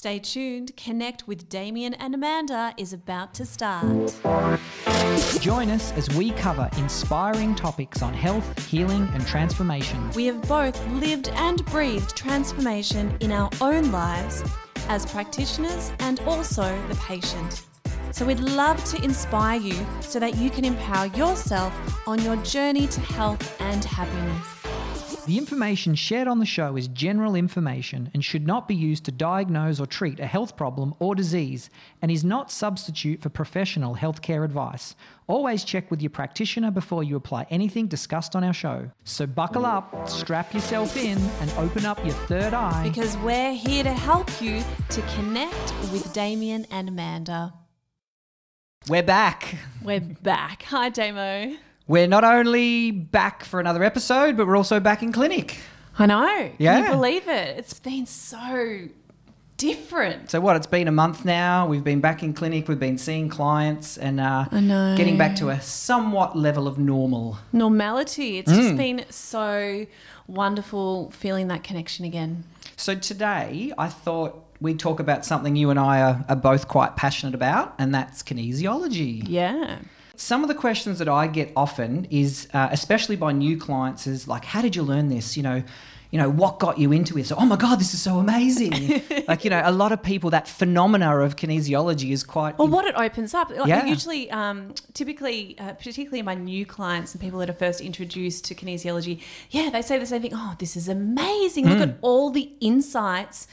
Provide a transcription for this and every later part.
Stay tuned. Connect with Damien and Amanda is about to start. Join us as we cover inspiring topics on health, healing, and transformation. We have both lived and breathed transformation in our own lives as practitioners and also the patient. So we'd love to inspire you so that you can empower yourself on your journey to health and happiness. The information shared on the show is general information and should not be used to diagnose or treat a health problem or disease and is not substitute for professional healthcare advice. Always check with your practitioner before you apply anything discussed on our show. So buckle up, strap yourself in, and open up your third eye. Because we're here to help you to connect with Damien and Amanda. We're back. We're back. Hi, Damo. We're not only back for another episode, but we're also back in clinic. I know. Yeah. Can you believe it? It's been so different. So what? It's been a month now. We've been back in clinic. We've been seeing clients and uh, I know. getting back to a somewhat level of normal. Normality. It's Mm. just been so wonderful feeling that connection again. So today, I thought we'd talk about something you and I are, are both quite passionate about, and that's kinesiology. Yeah. Some of the questions that I get often is, uh, especially by new clients, is like, "How did you learn this?" You know, you know, what got you into it? So, oh my god, this is so amazing! like, you know, a lot of people that phenomena of kinesiology is quite. Well, what it opens up, like, Yeah. usually, um, typically, uh, particularly my new clients and people that are first introduced to kinesiology, yeah, they say the same thing. Oh, this is amazing! Look Mm. at all the insights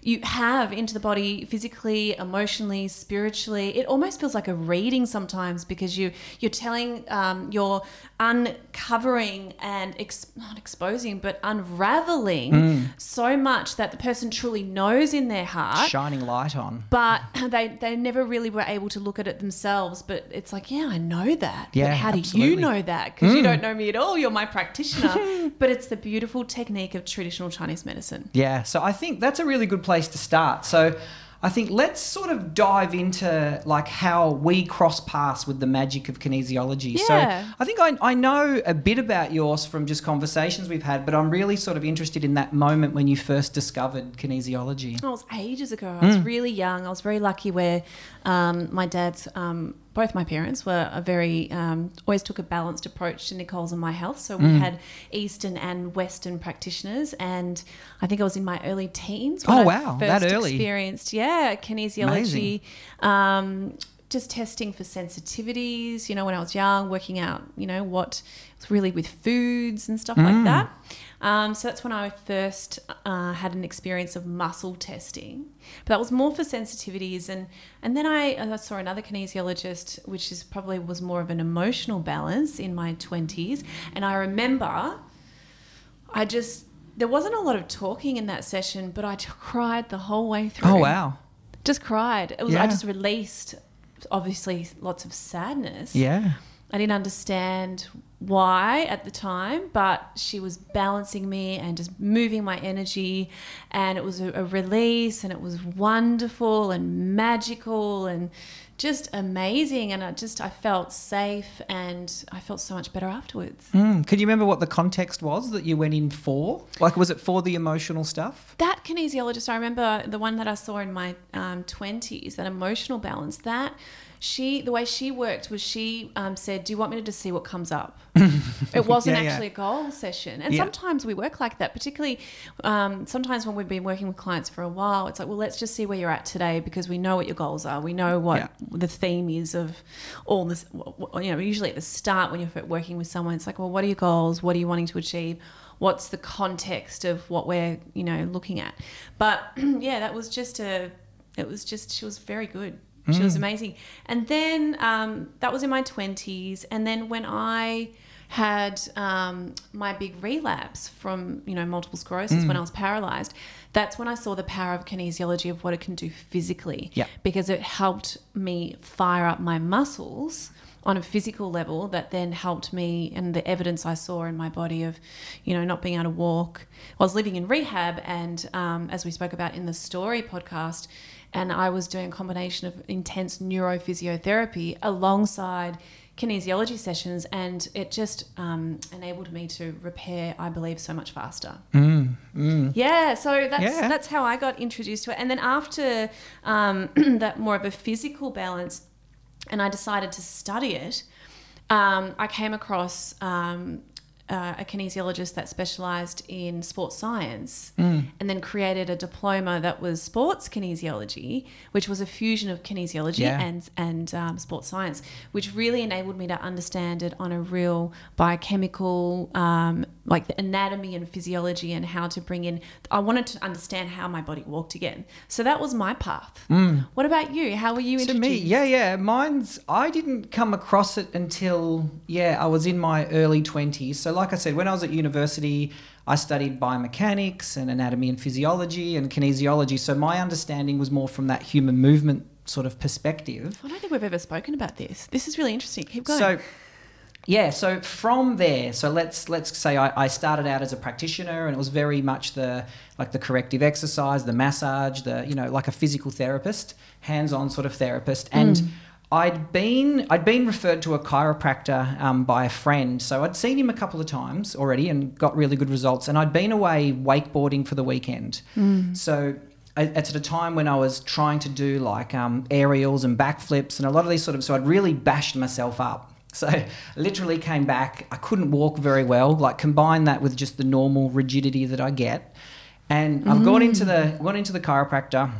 you have into the body, physically, emotionally, spiritually. It almost feels like a reading sometimes because you you're telling, um, you're uncovering and ex- not exposing, but unraveling Mm. so much that the person truly knows in their heart shining light on. but they they never really were able to look at it themselves. But it's like yeah i know that. Yeah, but how do you know that? Because you don't know me at all. You're my practitioner. But it's the beautiful technique of traditional chinese medicine. Yeah, so I think that's a really good place to start. So I think let's sort of dive into like how we cross paths with the magic of kinesiology. Yeah. So I think I, I know a bit about yours from just conversations we've had, but I'm really sort of interested in that moment when you first discovered kinesiology. Oh, it was ages ago. I Mm. was really young. I was very lucky where um, my dad's, um, both my parents were a very, um, always took a balanced approach to Nicole's and my health. So we Mm. had Eastern and Western practitioners. And I think I was in my early teens when Oh, I wow. That first early. experienced, yeah, kinesiology. Um, just testing for sensitivities, you know, when I was young, working out, you know, what was really with foods and stuff Mm. like that. Um, so that's when I first uh, had an experience of muscle testing, but that was more for sensitivities. And and then I, uh, saw another kinesiologist, which is probably was more of an emotional balance in my twenties. And I remember, I just there wasn't a lot of talking in that session, but I cried the whole way through. Oh, wow. Just cried. It was I just released, obviously, lots of sadness. Yeah. I didn't understand why at the time, but she was balancing me and just moving my energy. And it was a, a release and it was wonderful and magical and just amazing. And I just, I felt safe and I felt so much better afterwards. Mm. Could you remember what the context was that you went in for? Like, was it for the emotional stuff? That kinesiologist, I remember the one that I saw in my um, 20s, that emotional balance, that she, the way she worked was she um, said, Do you want me to just see what comes up? it wasn't Yeah, yeah. actually a goal session. And Yeah. sometimes we work like that, particularly um, sometimes when we've been working with clients for a while, it's like, Well, let's just see where you're at today because we know what your goals are. We know what Yeah. the theme is of all this. You know, usually at the start when you're working with someone, it's like, Well, what are your goals? What are you wanting to achieve? what's the context of what we're you know looking at but yeah that was just a it was just she was very good she was amazing. And then um, that was in my 20s and then when i had um, my big relapse from you know multiple sclerosis when i was paralyzed that's when i saw the power of kinesiology of what it can do physically. Yeah. because it helped me fire up my muscles on a physical level that then helped me and the evidence I saw in my body of, you know, not being able to walk. I was living in rehab and um, as we spoke about in the story podcast, and I was doing a combination of intense neurophysiotherapy alongside kinesiology sessions, and it just um, enabled me to repair, I believe, so much faster. Mm, mm. Yeah, so that's Yeah. that's how I got introduced to it. And then after um, that, more of a physical balance, and I decided to study it. Um, I came across um, uh, a kinesiologist that specialised in sports science, Mm. and then created a diploma that was sports kinesiology, which was a fusion of kinesiology Yeah. and and um, sports science, which really enabled me to understand it on a real biochemical, um, like the anatomy and physiology, and how to bring in. I wanted to understand how my body walked again. So that was my path. What about you? How were you To introduced? me, yeah, yeah. Mine's I didn't come across it until yeah, I was in my early twenties. So like I said, when I was at university, I studied biomechanics and anatomy and physiology and kinesiology. So my understanding was more from that human movement sort of perspective. I don't think we've ever spoken about this. This is really interesting. Keep going. So yeah, so from there, so let's let's say I, I started out as a practitioner, and it was very much the like the corrective exercise, the massage, the you know like a physical therapist, hands-on sort of therapist, and. Mm. I'd been I'd been referred to a chiropractor um, by a friend, so I'd seen him a couple of times already and got really good results. And I'd been away wakeboarding for the weekend, so it's at a time when I was trying to do like um, aerials and backflips and a lot of these sort of. So I'd really bashed myself up. So I literally came back. I couldn't walk very well. Like combine that with just the normal rigidity that I get, and I've gone into the gone into the chiropractor.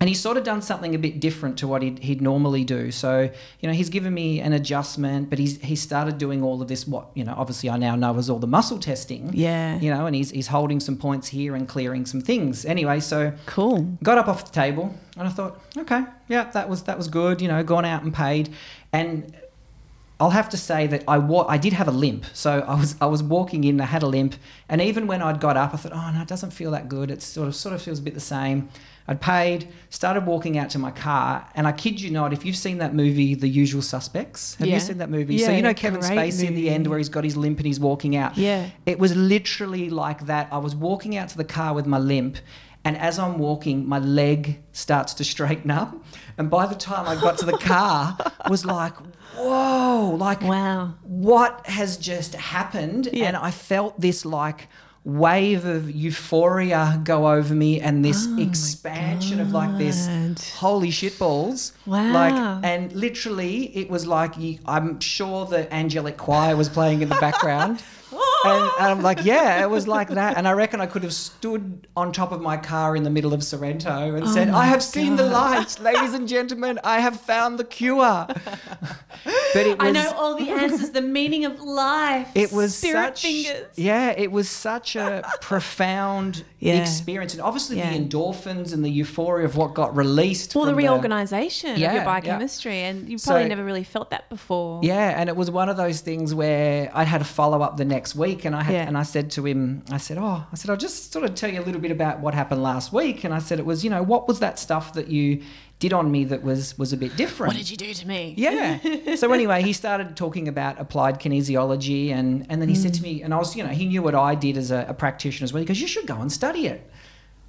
And he's sort of done something a bit different to what he'd, he'd normally do. So, you know, he's given me an adjustment, but he's he started doing all of this, what, you know, obviously I now know is all the muscle testing. Yeah. You know, and he's, he's holding some points here and clearing some things. Anyway, so cool. got up off the table and I thought, okay, yeah, that was that was good. You know, gone out and paid, and I'll have to say that I wa- I did have a limp. So I was I was walking in, I had a limp, and even when I'd got up, I thought, oh no, it doesn't feel that good. It sort of sort of feels a bit the same. I'd paid, started walking out to my car, and I kid you not, if you've seen that movie, The Usual Suspects, have Yeah. you seen that movie? so you know Kevin Spacey in the end where he's got his limp and he's walking out. Yeah. It was literally like that. I was walking out to the car with my limp, and as I'm walking, my leg starts to straighten up. And by the time I got to the car, was like, whoa, like Wow. what has just happened? Yeah. And I felt this like wave of euphoria go over me and this Oh expansion of like this holy shit balls. Wow. like and literally it was like i'm sure the angelic choir was playing in the background and, and i'm like yeah it was like that and i reckon i could have stood on top of my car in the middle of sorrento and Oh said i have seen the light ladies and gentlemen i have found the cure but it was I know all the answers, the meaning of life. it was spirit such fingers. yeah it was such a profound Yeah. experience and obviously Yeah. the endorphins and the euphoria of what got released Well, the reorganization of Yeah, your yeah. biochemistry, and you So- probably never really felt that before. yeah and it was one of those things where i had a follow-up the next week and i had Yeah. and i said to him i said oh i said i'll just sort of tell you a little bit about what happened last week and i said it was you know what was that stuff that you did on me that was was a bit different What did you do to me? Yeah. so anyway, he started talking about applied kinesiology, and and then he said to me, and I was, you know, he knew what I did as a, a practitioner as well. He goes, "You should go and study it."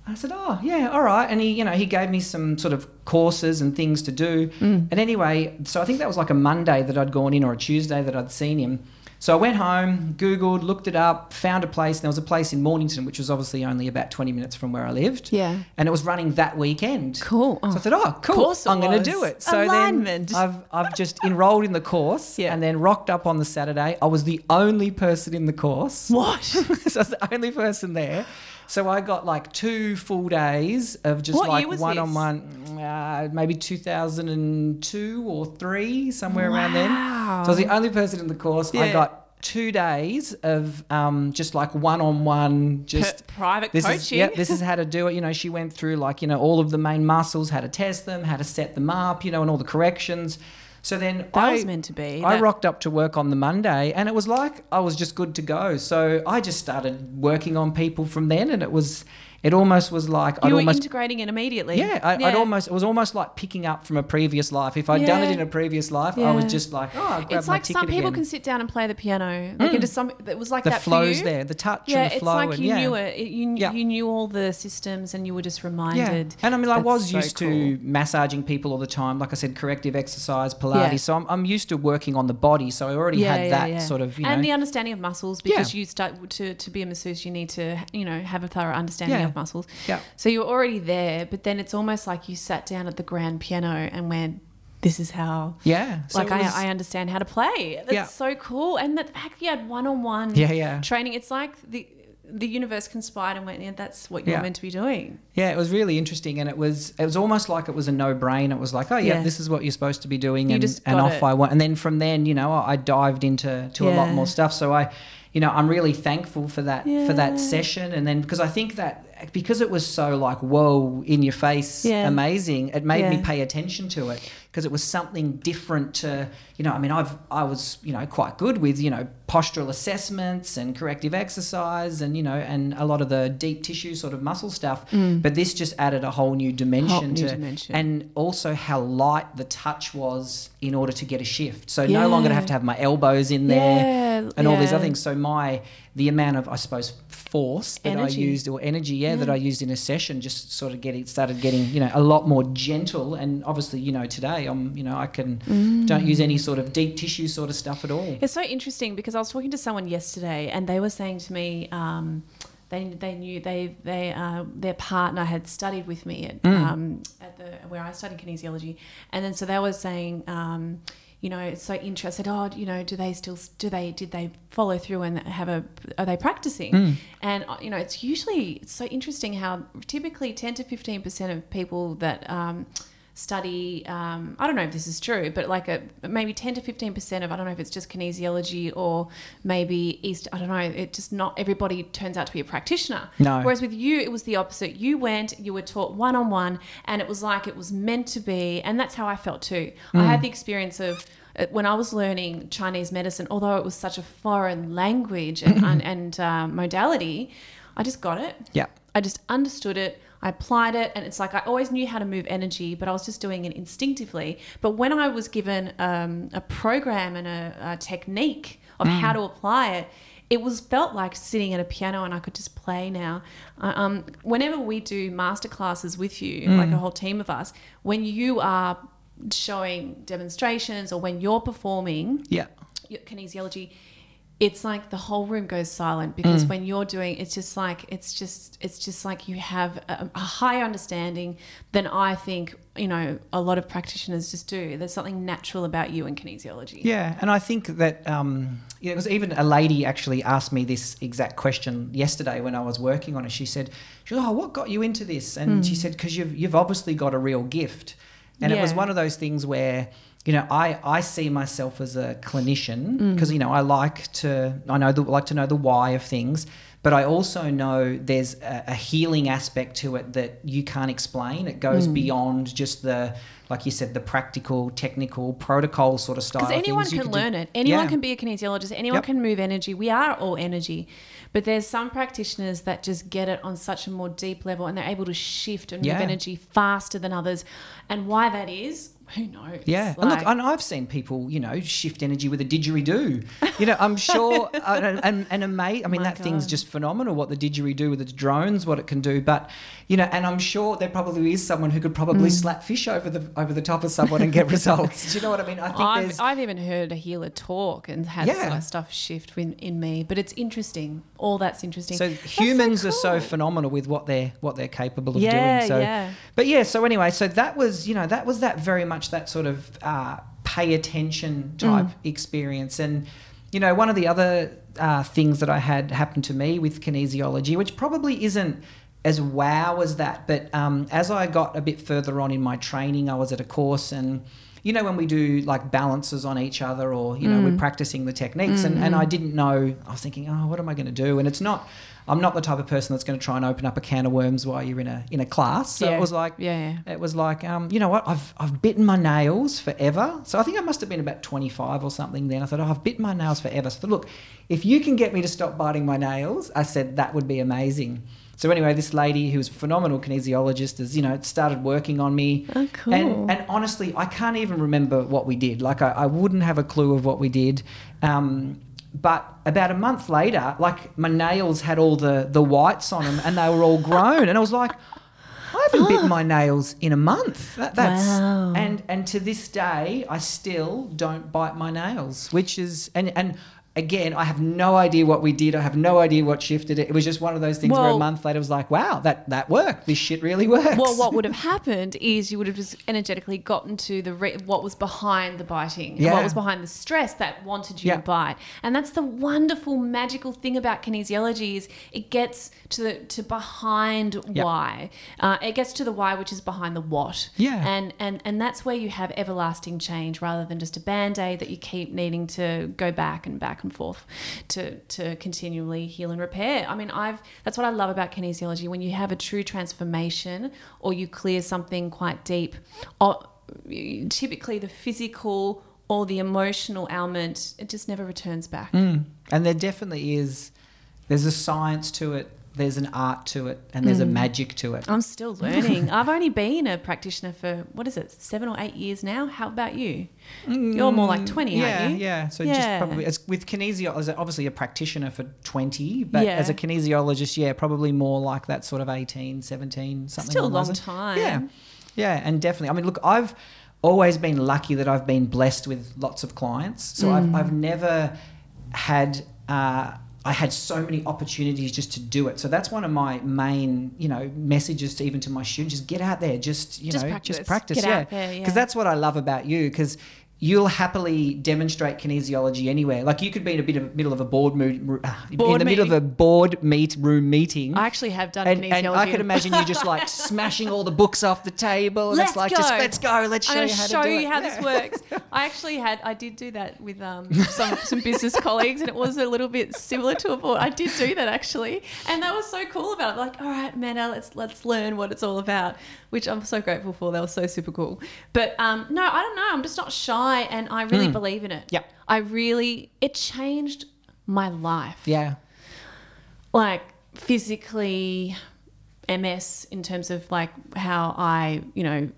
I said, "Oh, yeah, all right." And he, you know, he gave me some sort of courses and things to do. Mm. And anyway, so I think that was like a Monday that I'd gone in, or a Tuesday that I'd seen him. So I went home, Googled, looked it up, found a place. And there was a place in Mornington, which was obviously only about 20 minutes from where I lived. Yeah. And it was running that weekend. Cool. So I Oh. thought, oh, cool. course I'm going to do it. So Alignment. then I've, I've just enrolled in the course Yeah. and then rocked up on the Saturday. I was the only person in the course. What? so I was the only person there. So I got like two full days of just What like one on one, uh, maybe 2002 or three, somewhere around then. So I was the only person in the course. I got two days of um, just like one on one, just P- private this coaching. is yep, this is how to do it. You know, she went through like you know all of the main muscles, how to test them, how to set them up, you know, and all the corrections. So then that I was meant to be. I That- rocked up to work on the Monday, and it was like I was just good to go. So I just started working on people from then, and it was it almost was like You I'd were almost integrating it immediately. yeah, I, I'd almost it was almost like picking up from a previous life. If I'd done it in a previous life, I was just like, oh, I'll grab It's like some people again. can sit down and play the piano. Mm. Just some. It was like the that flows there, the touch Yeah, and the it's flow, like and you knew it. you, Yeah. you knew all the systems, and you were just Yeah, reminded. and I mean, I That's was so used cool. to massaging people all the time. Like I said, corrective exercise, Pilates. Yeah. So I'm, I'm used to working on the body. So I already Yeah, had yeah, that yeah. sort of, you know. and the understanding of muscles because Yeah. you start to to be a masseuse, you need to you know have a thorough understanding Yeah. muscles. yeah. So you're already there, but then it's almost like you sat down at the grand piano and went, "This is how." Yeah. So like was- I, I understand how to play. That's Yeah. so cool, and that the fact that you had one-on-one Yeah, yeah. training. It's like the the universe conspired and went, "Yeah, that's what you're Yeah. meant to be doing." Yeah, it was really interesting, and it was it was almost like it was a no brain. It was like, oh yeah, Yeah. this is what you're supposed to be doing, You and, and off it. I went. And then from then, you know, I dived into to a lot more stuff. So I, you know, I'm really thankful for that for that session. And then because I think that because it was so like whoa in your face, Yeah. amazing, it made me pay attention to it because it was something different to you know. I mean, I've I was you know quite good with you know postural assessments and corrective exercise and you know and a lot of the deep tissue sort of muscle stuff. Mm. But this just added a whole new dimension new to dimension. and also how light the touch was in order to get a shift. So no longer to have to have my elbows in there Yeah, and all these other things. So my the amount of I suppose force that Energy. I used or energy, yeah, that I used in a session just sort of getting started getting you know a lot more gentle. And obviously you know today I'm you know I can don't use any sort of deep tissue sort of stuff at all. It's so interesting because I was talking to someone yesterday, and they were saying to me, um, they they knew they they uh, their partner had studied with me at Mm. um, at the where I studied kinesiology, and then so they were saying. Um, you know, it's so interesting. Oh, you know, do they still do they did they follow through and have a are they practicing? Mm. And uh, you know, it's usually it's so interesting how typically ten to fifteen percent of people that um, study um, I don't know if this is true, but like a maybe ten to fifteen percent of I don't know if it's just kinesiology or maybe East. I don't know. It just not everybody turns out to be a practitioner. No. Whereas with you, it was the opposite. You went, you were taught one on one, and it was like it was meant to be, and that's how I felt too. I Mm. had the experience of uh, when I was learning Chinese medicine, although it was such a foreign language and and, and um, modality, I just got it. Yeah. I just understood it. I applied it, and it's like I always knew how to move energy, but I was just doing it instinctively. But when I was given um, a program and a, a technique of Mm. how to apply it, it was felt like sitting at a piano and I could just play now. Uh, um, whenever we do master classes with you, Mm. like a whole team of us, when you are showing demonstrations or when you're performing, Yeah. kinesiology it's like the whole room goes silent Mm. because when you're doing it's just like it's just it's just like you have a, a higher understanding than i think you know a lot of practitioners just do there's something natural about you in kinesiology Yeah, and I think that um, yeah, because even a lady actually asked me this exact question yesterday when I was working on it. She said, "She goes, oh, what got you into this?" And she said, "Because you've you've obviously got a real gift." And it was one of those things where you know I I see myself as a clinician mm. because you know I like to I know the, like to know the why of things. But I also know there's a, a healing aspect to it that you can't explain. It goes mm. beyond just the, like you said, the practical, technical, protocol sort of stuff. because anyone can do- learn it anyone Yeah. can be a kinesiologist anyone Yep. can move energy we are all energy but there's some practitioners that just get it on such a more deep level and they're able to shift and Yeah. move energy faster than others and why that is who knows Yeah, and look, and I've seen people, you know, shift energy with a didgeridoo. You know, I'm sure, uh, and and, and ama- I mean, that thing's just phenomenal. What the didgeridoo with its drones, what it can do. But you know, and I'm sure there probably is someone who could probably Mm. slap fish over the over the top of someone and get results. Do you know what I mean? I think I've. I've even heard a healer talk and had Yeah. stuff shift in, in me, but it's interesting. All that's interesting. so That's humans are so phenomenal with what they're what they're capable of Yeah, doing. So, yeah. but yeah. So anyway, so that was you know that was that very much that sort of uh, pay attention type Mm. experience, and you know one of the other uh, things that I had happen to me with kinesiology, which probably isn't as wow as that, but um, as I got a bit further on in my training, I was at a course and. You know, when we do like balances on each other or, you know, Mm. we're practicing the techniques and, and I didn't know, I was thinking, oh, what am I going to do? And it's not, I'm not the type of person that's going to try and open up a can of worms while you're in a in a class. So Yeah. it was like, Yeah, it was like, um, you know what? I've I've bitten my nails forever. So I think I must have been about 25 or something. Then I thought, oh, I've bitten my nails forever. So look, if you can get me to stop biting my nails, I said that would be amazing. So anyway, this lady who was a phenomenal kinesiologist has, you know, started working on me. Oh, cool. And, and honestly, I can't even remember what we did. Like, I, I wouldn't have a clue of what we did. Um, but about a month later, like my nails had all the, the whites on them and they were all grown. and I was like, I haven't bitten my nails in a month. That, that's Wow. and and to this day, I still don't bite my nails, which is and and again, I have no idea what we did. I have no idea what shifted it. It was just one of those things where a month later, it was like, wow, that that worked. This shit really works. Well, what would have happened is you would have just energetically gotten to the re- what was behind the biting, and Yeah. what was behind the stress that wanted you Yeah. to bite, and that's the wonderful, magical thing about kinesiology is it gets to the to behind why. Uh, it gets to the why, which is behind the what. Yeah. and and and that's where you have everlasting change rather than just a band aid that you keep needing to go back and back and forth to to continually heal and repair. I mean, I've that's what I love about kinesiology. When you have a true transformation or you clear something quite deep, or typically the physical or the emotional ailment, it just never returns back. Mm. And there definitely is. There's a science to it. There's an art to it, and there's a Mm. magic to it. I'm still learning. I've only been a practitioner for what is it, seven or eight years now. How about you? You're more like twenty, Mm, yeah, aren't you? Yeah, So just probably as with kinesio, as obviously a practitioner for 20, but Yeah. as a kinesiologist, yeah, probably more like that sort of 18, 17, something Still a long time. Yeah. Yeah, and definitely. I mean, look, I've always been lucky that I've been blessed with lots of clients. So Mm. I've, I've never had. Uh, I had so many opportunities just to do it. So that's one of my main, you know, messages to even to my students: just get out there, just you Just know, practice. just practice. Get yeah, out there, yeah. Because that's what I love about you. Because you'll happily demonstrate kinesiology anywhere. Like you could be in a bit of middle of a board mood, uh, in Board the middle of a board meet room meeting. I actually have done and, kinesiology. and I could imagine you just like smashing all the books off the table. And Let's it's like, go. just let's go. Let's show I'm you how show to do you it. how Yeah. this works. I actually had, I did do that with um, some some business colleagues, and it was a little bit similar to a board. I did do that actually, and that was so cool about it. Like, all right, Amanda, let's let's learn what it's all about, which I'm so grateful for. They were so super cool. But um, no, I don't know. I'm just not shy, and I really hmm. believe in it. Yep. I really, it changed my life Yeah. like physically MS in terms of like how I, you know,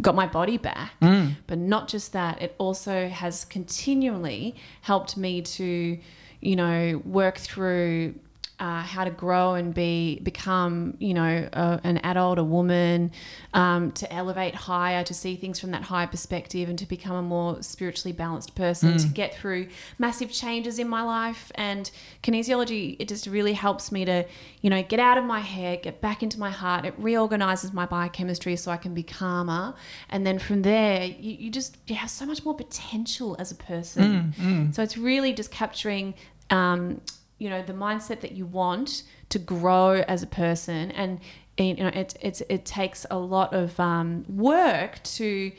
got my body back. Hmm. But not just that, it also has continually helped me to, you know, work through uh, how to grow and be become, you know, a, an adult, a woman, um, to elevate higher, to see things from that higher perspective, and to become a more spiritually balanced person, to get through massive changes in my life. And kinesiology, it just really helps me to, you know, get out of my head, get back into my heart. It reorganizes my biochemistry so I can be calmer. And then from there, you, you just you have so much more potential as a person. So it's really just capturing. Um, you know the mindset that you want to grow as a person and you know it it's, it takes a lot of um, work to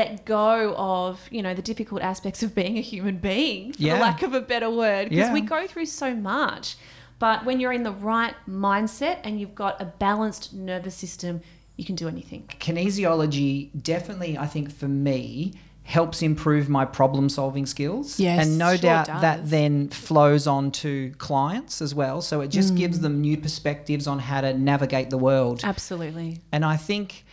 let go of you know the difficult aspects of being a human being for Yeah. lack of a better word because Yeah. we go through so much but when you're in the right mindset and you've got a balanced nervous system you can do anything Kinesiology definitely, I think, for me, helps improve my problem solving skills. Yes, and no sure doubt does. that then flows on to clients as well. So it just Mm. gives them new perspectives on how to navigate the world. absolutely And I think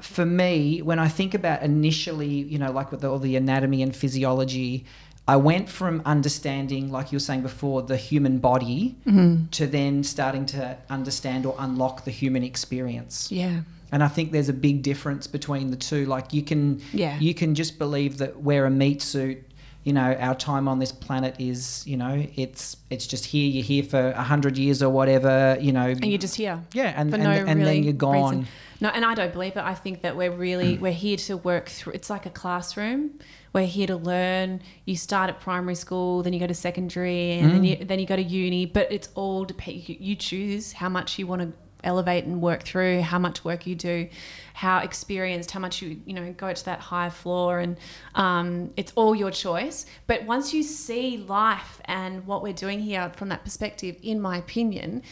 for me, when I think about initially, you know, like with all the anatomy and physiology, I went from understanding, like you were saying before, the human body Mm-hmm. to then starting to understand or unlock the human experience. yeah And I think there's a big difference between the two. Like you can, Yeah. you can just believe that wear a meat suit. You know, our time on this planet is, you know, it's it's just here. You're here for a hundred years or whatever. You know, and you're just here yeah, and for and, no and really then you're gone. reason. No, and I don't believe it. I think that we're Mm. really we're here to work through. It's like a classroom. We're here to learn. You start at primary school, then you go to secondary, and then Mm. you then you go to uni. But it's all dep- you, you choose how much you want to elevate and work through, how much work you do, how experienced, how much you you know go to that high floor, and um, it's all your choice. But once you see life and what we're doing here from that perspective, in my opinion.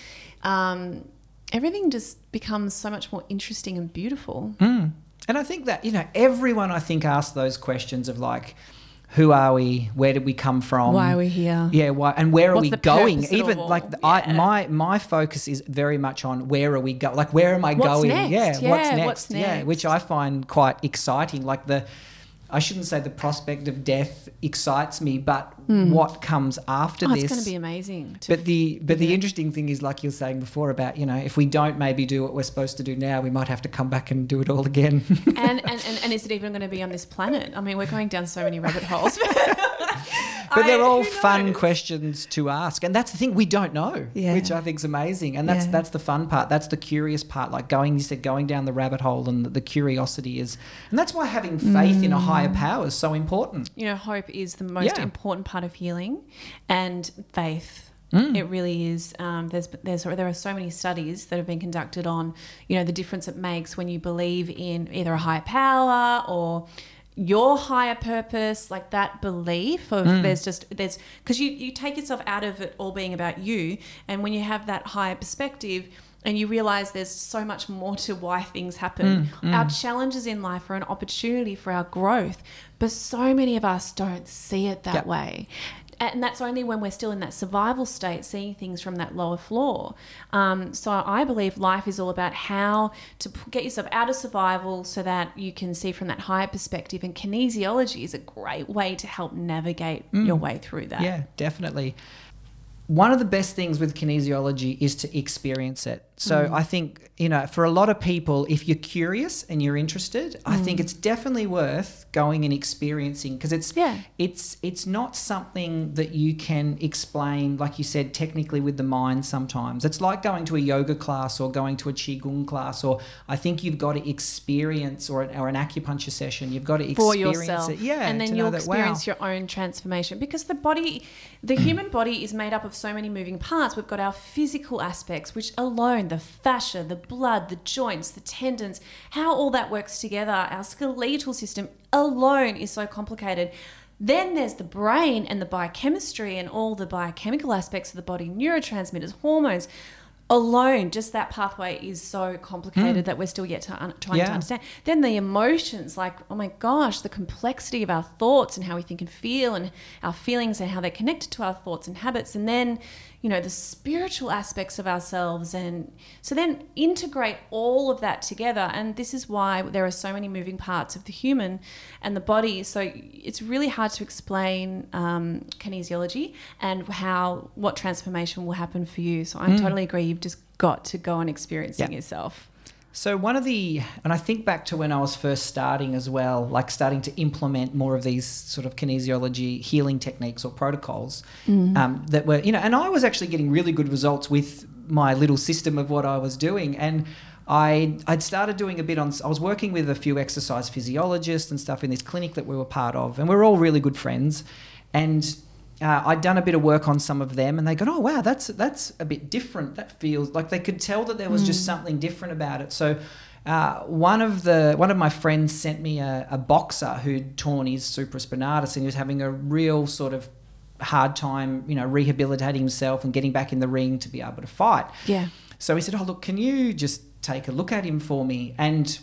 Um, everything just becomes so much more interesting and beautiful. Mm. And I think that, you know, everyone I think asks those questions of like, who are we? Where did we come from? Why are we here? Yeah, why and where are we going? purpose of it Even like the, I, my my focus is very much on where are we go? Like where am I What's going? next? Yeah, what's next? what's Yeah, which? I find quite exciting. Like the, I shouldn't say the prospect of death excites me, but hmm. what comes after Oh, this? it's going to be amazing. To But the but the Yeah. interesting thing is, like you were saying before, about you know, if we don't maybe do what we're supposed to do now, we might have to come back and do it all again. and, and, and, and is it even going to be on this planet? I mean, we're going down so many rabbit holes. But they're I- all fun knows? questions to ask, and that's the thing we don't know, Yeah. which I think is amazing. And that's Yeah. that's the fun part. That's the curious part. Like going, you said, going down the rabbit hole, and the, the curiosity is, and that's why having faith in a higher Mm. power is so important. You know, hope is the most Yeah. important part of healing, and faith. Mm. It really is. Um, there's, there's, there are so many studies that have been conducted on, you know, the difference it makes when you believe in either a higher power or your higher purpose, like that belief of Mm. there's just there's because you you take yourself out of it all being about you, and when you have that higher perspective. And you realize there's so much more to why things happen. Our challenges in life are an opportunity for our growth, but so many of us don't see it that Yep. way and that's only when we're still in that survival state, seeing things from that lower floor. Um, so I believe life is all about how to get yourself out of survival so that you can see from that higher perspective. And kinesiology is a great way to help navigate your way through that. Yeah, definitely. One of the best things with kinesiology is to experience it. So Mm. I think, you know, for a lot of people, if you're curious and you're interested, I think it's definitely worth going and experiencing because it's Mm. Yeah. it's it's not something that you can explain, like you said, technically with the mind sometimes. It's like going to a yoga class or going to a qigong class, or I think you've got to experience or an, or an acupuncture session. You've got to for experience yourself. it. Yeah. And then you'll that, wow. experience your own transformation because the body, the human body is made up of so many moving parts. We've got our physical aspects, which alone, the fascia, the blood, the joints, the tendons, how all that works together, our skeletal system alone is so complicated. Then there's the brain and the biochemistry and all the biochemical aspects of the body, neurotransmitters, hormones. Alone, just that pathway is so complicated that we're still yet to un- trying to Hmm. Understand. Then the emotions, like, oh my gosh, the complexity of our thoughts and how we think and feel, and our feelings and how they're connected to our thoughts and habits. And then, you know, the spiritual aspects of ourselves. And so then integrate all of that together. And this is why there are so many moving parts of the human and the body. So it's really hard to explain um, kinesiology and how, what transformation will happen for you. So I totally agree. You've just got to go and experience it Yeah. yourself. So one of the, and I think back to when I was first starting as well, like starting to implement more of these sort of kinesiology healing techniques or protocols um, that were, you know, and I was actually getting really good results with my little system of what I was doing, and I I'd started doing a bit on. I was working with a few exercise physiologists and stuff in this clinic that we were part of, and we we're all really good friends, and uh, I'd done a bit of work on some of them, and they go, "Oh wow, that's that's a bit different. That feels like they could tell that there was just something different about it." So, uh, one of the one of my friends sent me a, a boxer who'd torn his supraspinatus, and he was having a real sort of hard time, you know, rehabilitating himself and getting back in the ring to be able to fight. Yeah. So he said, "Oh look, can you just take a look at him for me?" And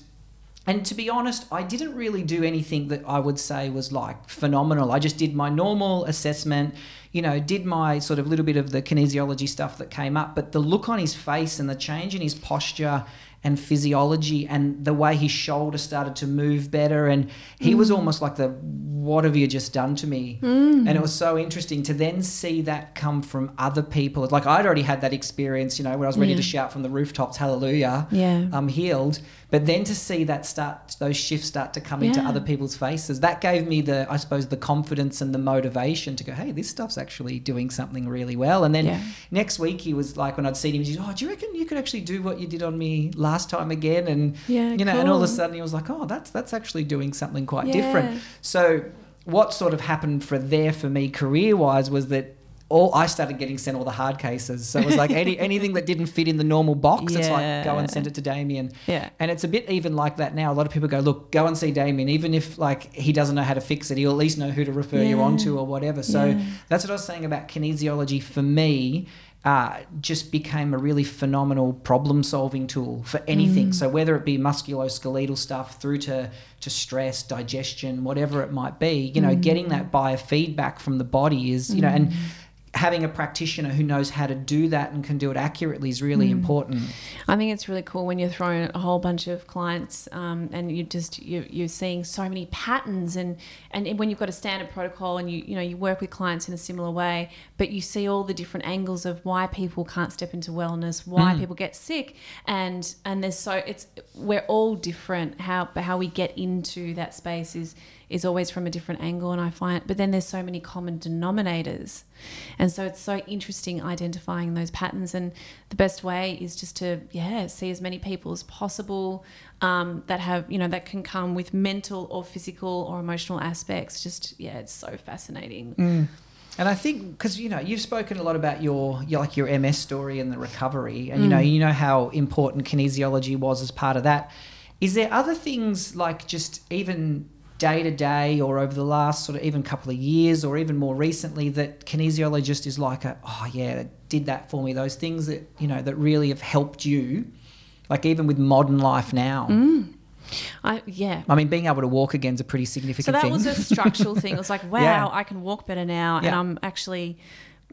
and to be honest, I didn't really do anything that I would say was like phenomenal. I just did my normal assessment, you know, did my sort of little bit of the kinesiology stuff that came up, but the look on his face and the change in his posture and physiology and the way his shoulder started to move better and he was mm. almost like the what have you just done to me? Mm. And it was so interesting to then see that come from other people. Like i'd already had that experience you know where i was ready Yeah. to shout from the rooftops hallelujah. Yeah. i'm healed but then to see that start those shifts start to come into other people's faces that gave me the i suppose the confidence and the motivation to go hey this stuff's actually doing something really well. And then Yeah. next week he was like when i'd seen him he's oh do you reckon you could actually do what you did on me last time again? And Yeah, you know and all of a sudden he was like oh that's that's actually doing something quite Yeah. different. So what sort of happened for there for me career wise was that all I started getting sent all the hard cases. So it was like any anything that didn't fit in the normal box, it's like go and send it to Damien. Yeah. And it's a bit even like that now. A lot of people go, look, go and see Damien, even if like he doesn't know how to fix it, he'll at least know who to refer you Yeah. on to or whatever. So Yeah. that's what I was saying about kinesiology for me. uh, just became a really phenomenal problem solving tool for anything. Mm. So whether it be musculoskeletal stuff through to to stress, digestion, whatever it might be, you know, getting that biofeedback from the body is, you know, and having a practitioner who knows how to do that and can do it accurately is really Mm. important. I think it's really cool when you're throwing a whole bunch of clients um, and you just you, you're seeing so many patterns and and when you've got a standard protocol and you you know you work with clients in a similar way, but you see all the different angles of why people can't step into wellness, why people get sick, and and there's so it's we're all different. How but how we get into that space is is always from a different angle and I find but then there's so many common denominators. And so it's so interesting identifying those patterns and the best way is just to yeah see as many people as possible um, that have you know that can come with mental or physical or emotional aspects. Just yeah it's so fascinating. And I think because you know you've spoken a lot about your, your like your MS story and the recovery, and you know you know how important kinesiology was as part of that. Is there other things like just even day to day or over the last sort of even couple of years or even more recently that kinesiologist is like a oh yeah it did that for me. Those things that you know that really have helped you like even with modern life now. Mm. I yeah. I mean being able to walk again is a pretty significant So that thing was a structural thing. It was like, wow, Yeah. I can walk better now, and I'm actually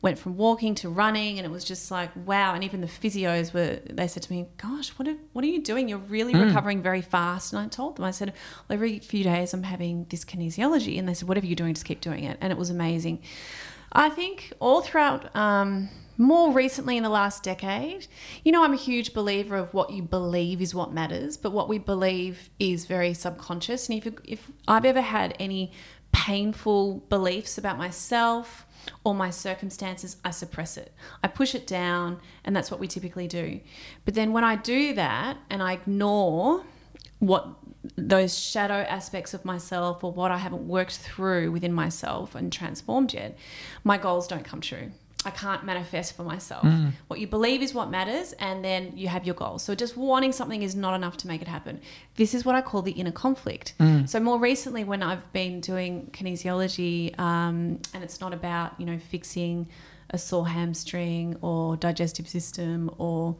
went from walking to running, and it was just like, wow. And even the physios were, they said to me, "Gosh, what are, what are you doing? You're really Mm. recovering very fast." And I told them, I said, well, every few days I'm having this kinesiology, and they said, whatever you're doing, just keep doing it, and it was amazing. I think all throughout. Um, more recently in the last decade, you know, I'm a huge believer of what you believe is what matters, but what we believe is very subconscious. And if, if I've ever had any painful beliefs about myself or my circumstances, I suppress it. I push it down, and that's what we typically do. But then when I do that and I ignore what those shadow aspects of myself or what I haven't worked through within myself and transformed yet, my goals don't come true. I can't manifest for myself. What you believe is what matters, and then you have your goals. So just wanting something is not enough to make it happen. This is what I call the inner conflict. So more recently, when I've been doing kinesiology, um, and it's not about you know fixing a sore hamstring or digestive system or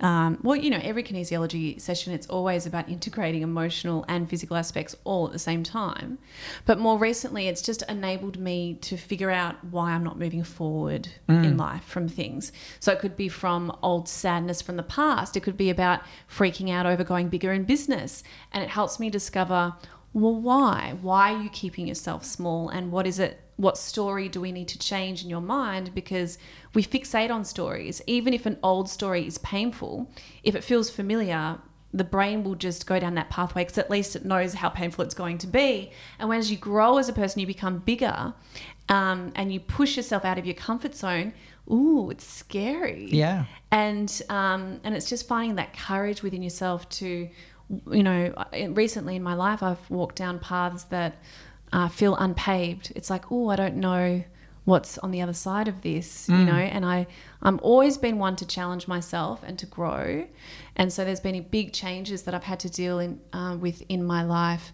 um, well, you know, every kinesiology session, it's always about integrating emotional and physical aspects all at the same time. But more recently, it's just enabled me to figure out why I'm not moving forward in life from things. So it could be from old sadness from the past, it could be about freaking out over going bigger in business. And it helps me discover well, why? Why are you keeping yourself small? And what is it? What story do we need to change in your mind? Because we fixate on stories. Even if an old story is painful, if it feels familiar, the brain will just go down that pathway because at least it knows how painful it's going to be. And when as you grow as a person, you become bigger um, and you push yourself out of your comfort zone. Ooh, it's scary yeah and um, and it's just finding that courage within yourself to you know recently in my life i've walked down paths that uh, feel unpaved it's like oh i don't know what's on the other side of this you know and i i'm always been one to challenge myself and to grow and so there's been big changes that i've had to deal in uh, with in my life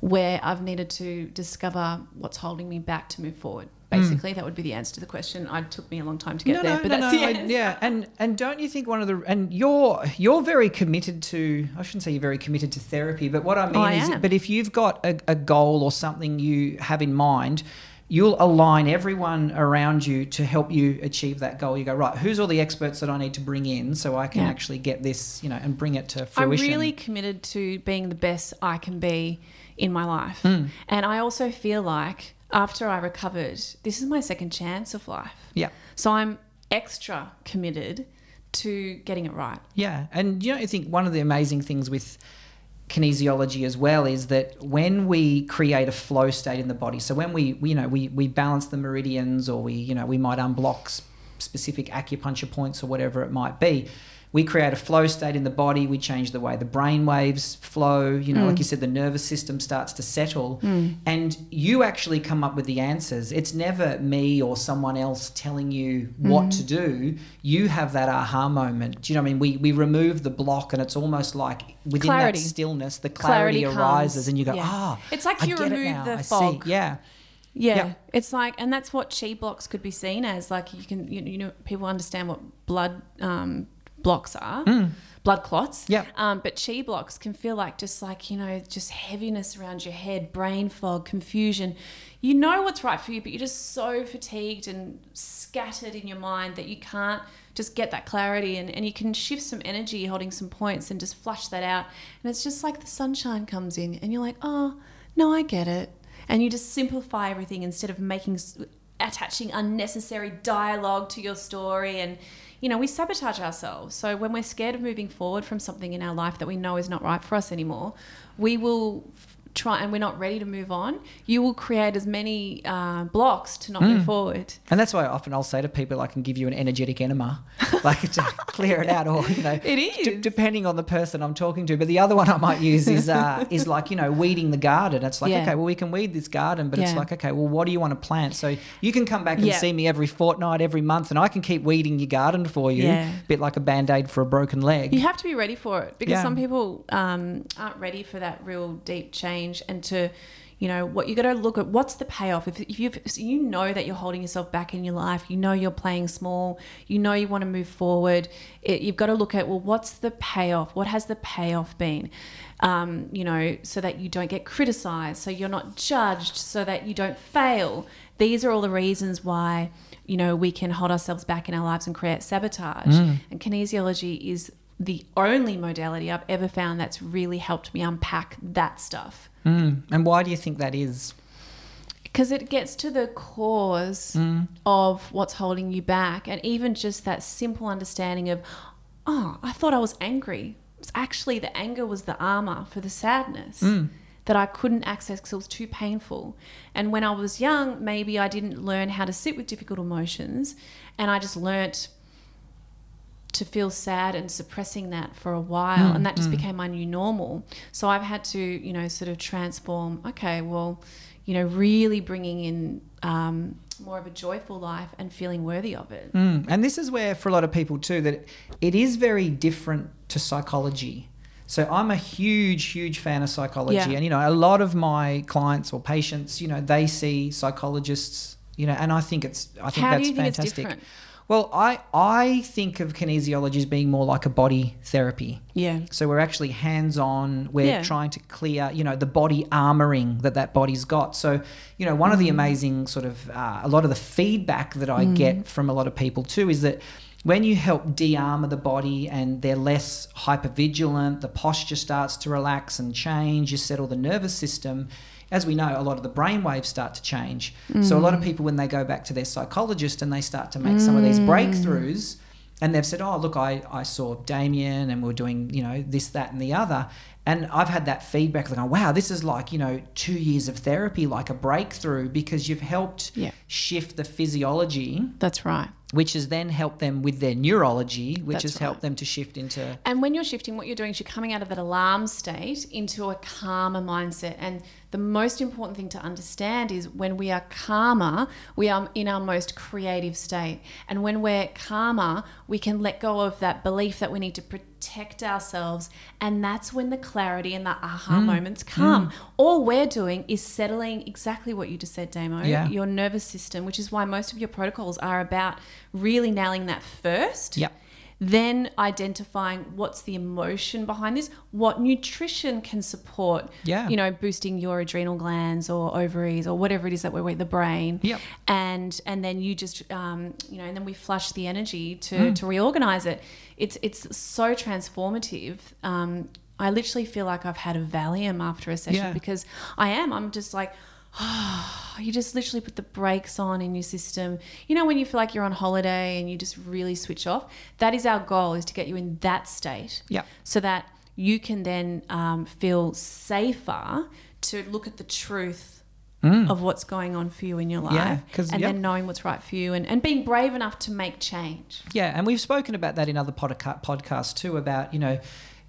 where i've needed to discover what's holding me back to move forward basically that would be the answer to the question it took me a long time to get there but that's the I- answer. yeah, and and don't you think one of the and you're you're very committed to I shouldn't say you're very committed to therapy, but what I mean Oh, I is, am. but if you've got a, a goal or something you have in mind. You'll align everyone around you to help you achieve that goal. You go right. Who's all the experts that I need to bring in so I can Yeah. actually get this, you know, and bring it to fruition? I'm really committed to being the best I can be in my life. Hmm. And I also feel like after I recovered, this is my second chance of life. yeah. So I'm extra committed to getting it right. Yeah, and you know, I think one of the amazing things with kinesiology as well is that when we create a flow state in the body, so when we, we you know we we balance the meridians or we you know we might unblock specific acupuncture points or whatever it might be. We create a flow state in the body. We change the way the brain waves flow. You know, like you said, the nervous system starts to settle, and you actually come up with the answers. It's never me or someone else telling you what to do. You have that aha moment. Do you know what I mean? We we remove the block, and it's almost like within Clarity. that stillness, the clarity, Clarity arises, comes. and you go, Yeah. ah, It's like I you remove the I fog. See. Yeah. Yeah. Yeah. It's like, and that's what chi blocks could be seen as. Like, you can, you, you know, people understand what blood um, blocks are, blood clots. Mm. Yeah. Um, but chi blocks can feel like just like, you know, just heaviness around your head, brain fog, confusion. You know what's right for you, but you're just so fatigued and scattered in your mind that you can't just get that clarity and, and you can shift some energy holding some points and just flush that out. And it's just like the sunshine comes in and you're like, oh, no, I get it. And you just simplify everything instead of making attaching unnecessary dialogue to your story and you know we sabotage ourselves. So when we're scared of moving forward from something in our life that we know is not right for us anymore we will try and we're not ready to move on you will create as many uh, blocks to not move forward And that's why often I'll say to people, I can give you an energetic enema, like to clear it out, or you know, It d- depending on the person I'm talking to. But the other one I might use is uh, is like you know weeding the garden. It's like Yeah. okay, well we can weed this garden, but it's like okay, well what do you want to plant? So you can come back and Yeah. see me every fortnight, every month, and I can keep weeding your garden for you, Yeah. bit like a band aid for a broken leg. You have to be ready for it because Yeah. some people um, aren't ready for that real deep change and to, you know, what you got to look at what's the payoff. If, if you if you know that you're holding yourself back in your life, you know you're playing small, you know you want to move forward, it, you've got to look at well, what's the payoff? What has the payoff been? Um, you know, so that you don't get criticized, so you're not judged, so that you don't fail. These are all the reasons why you know we can hold ourselves back in our lives and create sabotage. And kinesiology is the only modality I've ever found that's really helped me unpack that stuff Mm. And why do you think that is? because it gets to the cause of what's holding you back and even just that simple understanding of oh i thought i was angry it's actually the anger was the armor for the sadness that i couldn't access because it was too painful and when i was young maybe i didn't learn how to sit with difficult emotions and i just learnt to feel sad and suppressing that for a while and that just became my new normal so i've had to you know sort of transform okay well you know really bringing in um, more of a joyful life and feeling worthy of it Mm. And this is where, for a lot of people too, that it is very different to psychology. So I'm a huge, huge fan of psychology, Yeah. and you know, a lot of my clients or patients, you know, they see psychologists, you know, and I think it's, I think How that's you think it's fantastic. Well, I I think of kinesiology as being more like a body therapy. yeah So we're actually hands on. We're Yeah. trying to clear, you know, the body armoring that that body's got. So, you know, one of Mm. the amazing sort of uh, a lot of the feedback that I get from a lot of people too is that when you help de-armor the body and they're less hypervigilant, the posture starts to relax and change. You settle the nervous system. As we know, a lot of the brain waves start to change. So a lot of mm. people, when they go back to their psychologist and they start to make some of these mm. breakthroughs, and they've said, "Oh, look, I, I saw Damien, and we are doing you know this, that, and the other." And I've had that feedback, like, "Wow, this is like you know two years of therapy, like a breakthrough, because you've helped Yeah. shift the physiology, that's right which has then helped them with their neurology, which That's has helped them to shift into And when you're shifting, what you're doing is you're coming out of that alarm state into a calmer mindset. And the most important thing to understand is when we are calmer, we are in our most creative state. And when we're calmer, we can let go of that belief that we need to protect ourselves. And that's when the clarity and the aha Mm. moments come. All we're doing is settling exactly what you just said, Damo, Yeah. your nervous system, which is why most of your protocols are about really nailing that first Yep. Then identifying what's the emotion behind this what nutrition can support Yeah. you know boosting your adrenal glands or ovaries or whatever it is that we're with the brain Yep. and and then you just um, you know and then we flush the energy to Mm. to reorganize it it's it's so transformative um, I literally feel like I've had a Valium after a session Yeah. because I am. I'm just like, you just literally put the brakes on in your system. You know, when you feel like you're on holiday and you just really switch off, that is our goal is to get you in that state yeah. so that you can then um, feel safer to look at the truth of what's going on for you in your life Mm. Yeah, and yep. then knowing what's right for you and, and being brave enough to make change. Yeah, and we've spoken about that in other podca- podcasts too about, you know,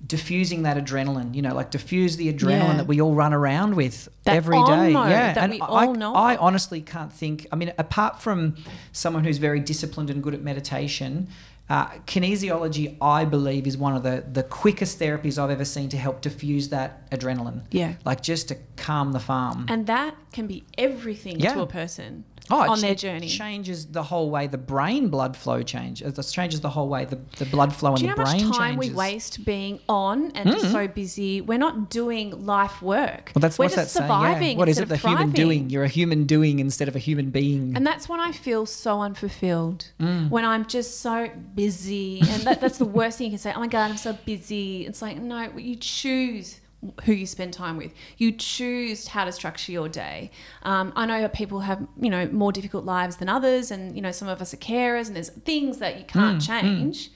diffusing that adrenaline, you know, like diffuse the adrenaline Yeah. that we all run around with That every day. yeah, that and we I, I honestly can't think. I mean, apart from someone who's very disciplined and good at meditation, Uh, kinesiology, I believe, is one of the, the quickest therapies I've ever seen to help diffuse that adrenaline. Yeah. Like just to calm the farm. And that can be everything Yeah. to a person Oh, on their it journey. changes the whole way the brain blood flow changes. It changes the whole way the, the blood flow in the Do you the know how brain much time changes. we waste being on and just so busy? We're not doing life work. Well, that's We're what's just that saying? Yeah. surviving. What is it? The of human doing. You're a human doing instead of a human being. And that's when I feel so unfulfilled. Mm. When I'm just so busy. And that, that's the worst thing you can say. Oh my God, I'm so busy. It's like, no, you choose who you spend time with. You choose how to structure your day. Um, I know that people have, you know, more difficult lives than others. And, you know, some of us are carers and there's things that you can't Mm, change.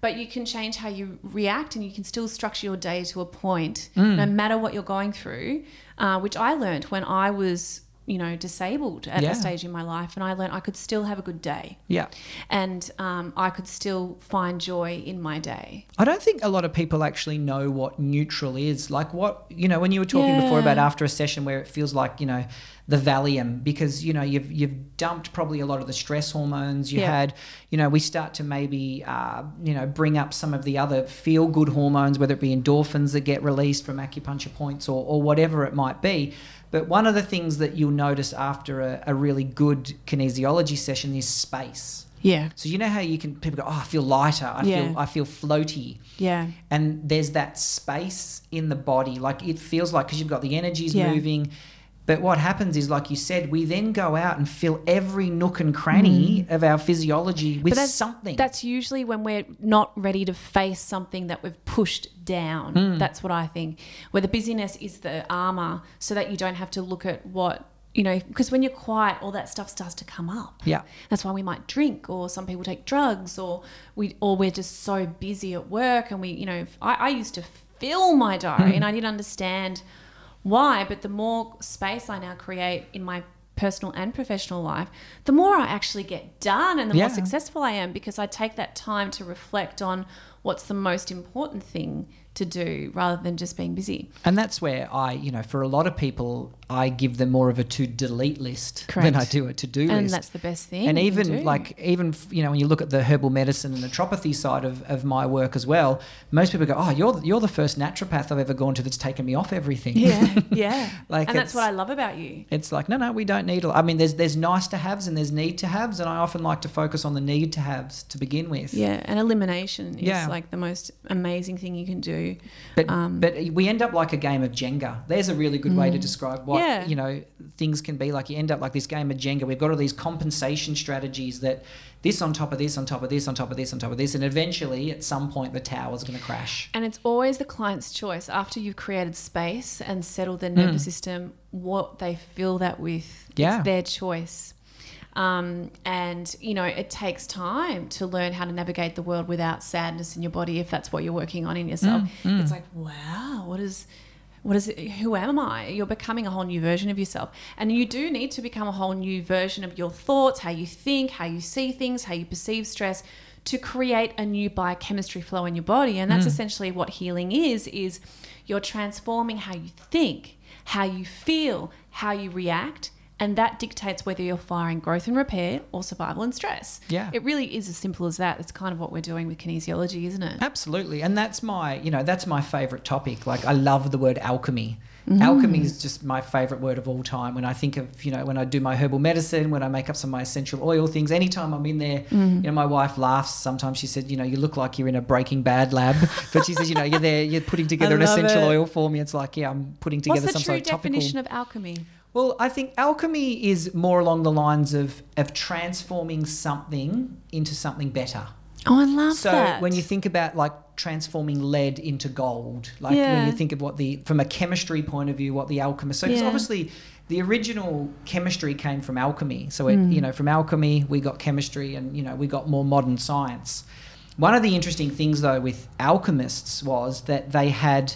But you can change how you react and you can still structure your day to a point, Mm. no matter what you're going through, uh, which I learned when I was, you know, disabled at Yeah. a stage in my life. And I learned I could still have a good day yeah. and um, I could still find joy in my day. I don't think a lot of people actually know what neutral is. Like what you know, when you were talking before about after a session where it feels like you know the Valium because you know you've you've dumped probably a lot of the stress hormones. You Yeah. had you know we start to maybe uh, you know bring up some of the other feel good hormones, whether it be endorphins that get released from acupuncture points or or whatever it might be. But one of the things that you'll notice after a, a really good kinesiology session is space. Yeah. So you know how you can people go, oh, I feel lighter, I Yeah. feel I feel floaty Yeah. and there's that space in the body like it feels like because you've got the energies Yeah. moving but what happens is like you said we then go out and fill every nook and cranny of our physiology with Mm. that's, something That's usually when we're not ready to face something that we've pushed down. Hmm. That's what I think. Where the busyness is the armor so that you don't have to look at what, you know, because when you're quiet, all that stuff starts to come up. yeah That's why we might drink, or some people take drugs, or we, or we're just so busy at work, and we, you know, I, I used to fill my diary, Hmm. and I didn't understand why. But the more space I now create in my personal and professional life, the more I actually get done, and the Yeah. more successful I am because I take that time to reflect on what's the most important thing to do, rather than just being busy. and that's where i you know for a lot of people i give them more of a to delete list than i do a to do list. And that's the best thing. and even like even you know when you look at the herbal medicine and naturopathy side of, of my work as well most people go oh you're you're the first naturopath i've ever gone to that's taken me off everything yeah, yeah, Like and that's what I love about you. It's like no, no, we don't need. I mean, there's there's nice to haves and there's need to haves, and I often like to focus on the need to haves to begin with. Yeah, and elimination is Yeah. like the most amazing thing you can do. But Um, but we end up like a game of Jenga. There's a really good way to describe what Mm. Yeah. you know things can be like. You end up like this game of Jenga. We've got all these compensation strategies that this on top of this on top of this on top of this on top of this, and eventually at some point the tower's going to crash. And it's always the client's choice after you've created space and settled their nervous Mm. system, what they fill that with. Yeah. It's their choice. Um, and, you know, it takes time to learn how to navigate the world without sadness in your body if that's what you're working on in yourself. Mm, It's like, wow, what is. What is it? Who am I? You're becoming a whole new version of yourself. And you do need to become a whole new version of your thoughts, how you think, how you see things, how you perceive stress to create a new biochemistry flow in your body. And that's hmm. essentially what healing is is you're transforming how you think, how you feel, how you react, and that dictates whether you're firing growth and repair or survival and stress. Yeah. It really is as simple as that. It's kind of what we're doing with kinesiology, isn't it? Absolutely, and that's my you know that's my favorite topic. Like I love the word alchemy. Mm. Alchemy is just my favorite word of all time. When I think of you know when I do my herbal medicine, when I make up some of my essential oil things, anytime I'm in there, Mm. you know my wife laughs. Sometimes she said, you know, you look like you're in a Breaking Bad lab, but she says, you know, you're there, you're putting together an essential it. oil for me. It's like, yeah, I'm putting together the some sort of topical. definition of alchemy? Well, I think alchemy is more along the lines of of transforming something into something better. Oh, I love So that. when you think about like transforming lead into gold, like when you think of what the from a chemistry point of view, what the alchemist. So Yeah. obviously the original chemistry came from alchemy. So it, Hmm. you know, from alchemy we got chemistry, and you know we got more modern science. One of the interesting things though with alchemists was that they had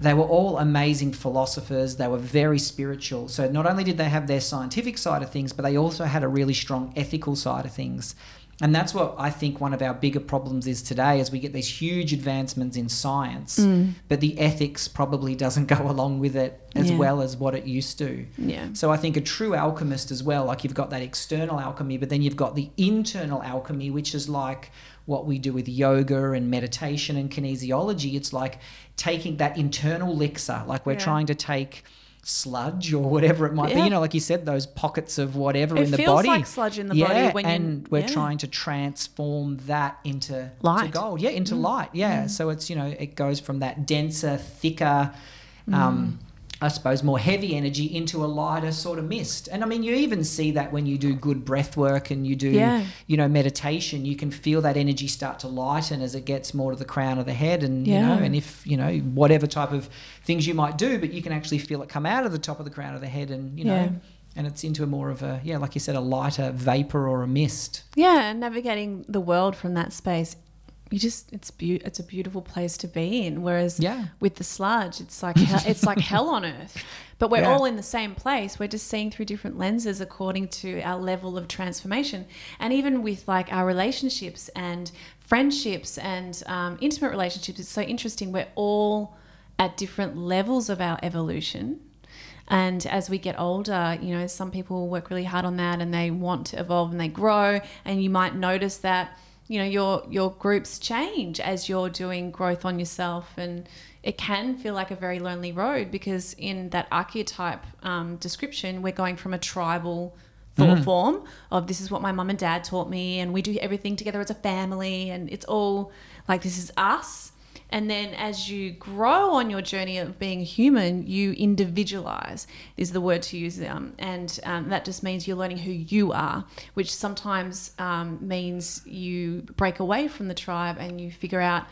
they were all amazing philosophers. They were very spiritual. So not only did they have their scientific side of things, but they also had a really strong ethical side of things. And that's what I think one of our bigger problems is today as we get these huge advancements in science, Mm. but the ethics probably doesn't go along with it as Yeah. well as what it used to. yeah. So I think a true alchemist as well, like you've got that external alchemy, but then you've got the internal alchemy, which is like what we do with yoga and meditation and kinesiology. It's like taking that internal elixir, like we're Yeah. trying to take sludge or whatever it might be. You know, like you said, those pockets of whatever It in the feels body. like sludge in the yeah, body when you- and we're yeah. trying to transform that into Light. Mm. gold. Yeah, into light. Yeah. So it's you know it goes from that denser, thicker. Mm. I suppose more heavy energy into a lighter sort of mist. And I mean, you even see that when you do good breath work and you do, Yeah. you know, meditation, you can feel that energy start to lighten as it gets more to the crown of the head. And, you know, and if, you know, whatever type of things you might do, but you can actually feel it come out of the top of the crown of the head and, you know, Yeah. and it's into a more of a, yeah, like you said, a lighter vapor or a mist. Yeah, and navigating the world from that space, you just it's beau- it's a beautiful place to be in. Whereas Yeah. with the sludge, it's like hell, it's like hell on earth. But we're Yeah. all in the same place. We're just seeing through different lenses according to our level of transformation. And even with like our relationships and friendships and um, intimate relationships, it's so interesting. We're all at different levels of our evolution. And as we get older, you know, some people work really hard on that and they want to evolve and they grow. And you might notice that, you know, your your groups change as you're doing growth on yourself. And it can feel like a very lonely road because in that archetype um, description, we're going from a tribal thought form of this is what my mum and dad taught me and we do everything together as a family and it's all like this is us and then as you grow on your journey of being human, you individualize, is the word to use. Um, and um, that just means you're learning who you are, which sometimes um, means you break away from the tribe and you figure out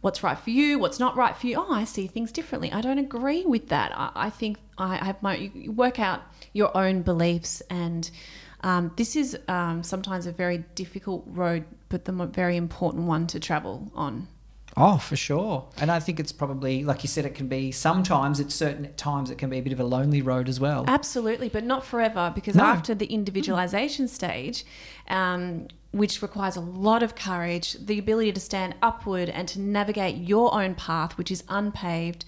what's right for you, what's not right for you. Oh, I see things differently. I don't agree with that. I, I think I have my, you work out your own beliefs and um, this is um, sometimes a very difficult road, but the very important one to travel on. Oh, for sure. And I think it's probably, like you said, it can be sometimes, at certain times, it can be a bit of a lonely road as well. Absolutely, but not forever because No. after the individualization stage, um, which requires a lot of courage, the ability to stand upward and to navigate your own path, which is unpaved,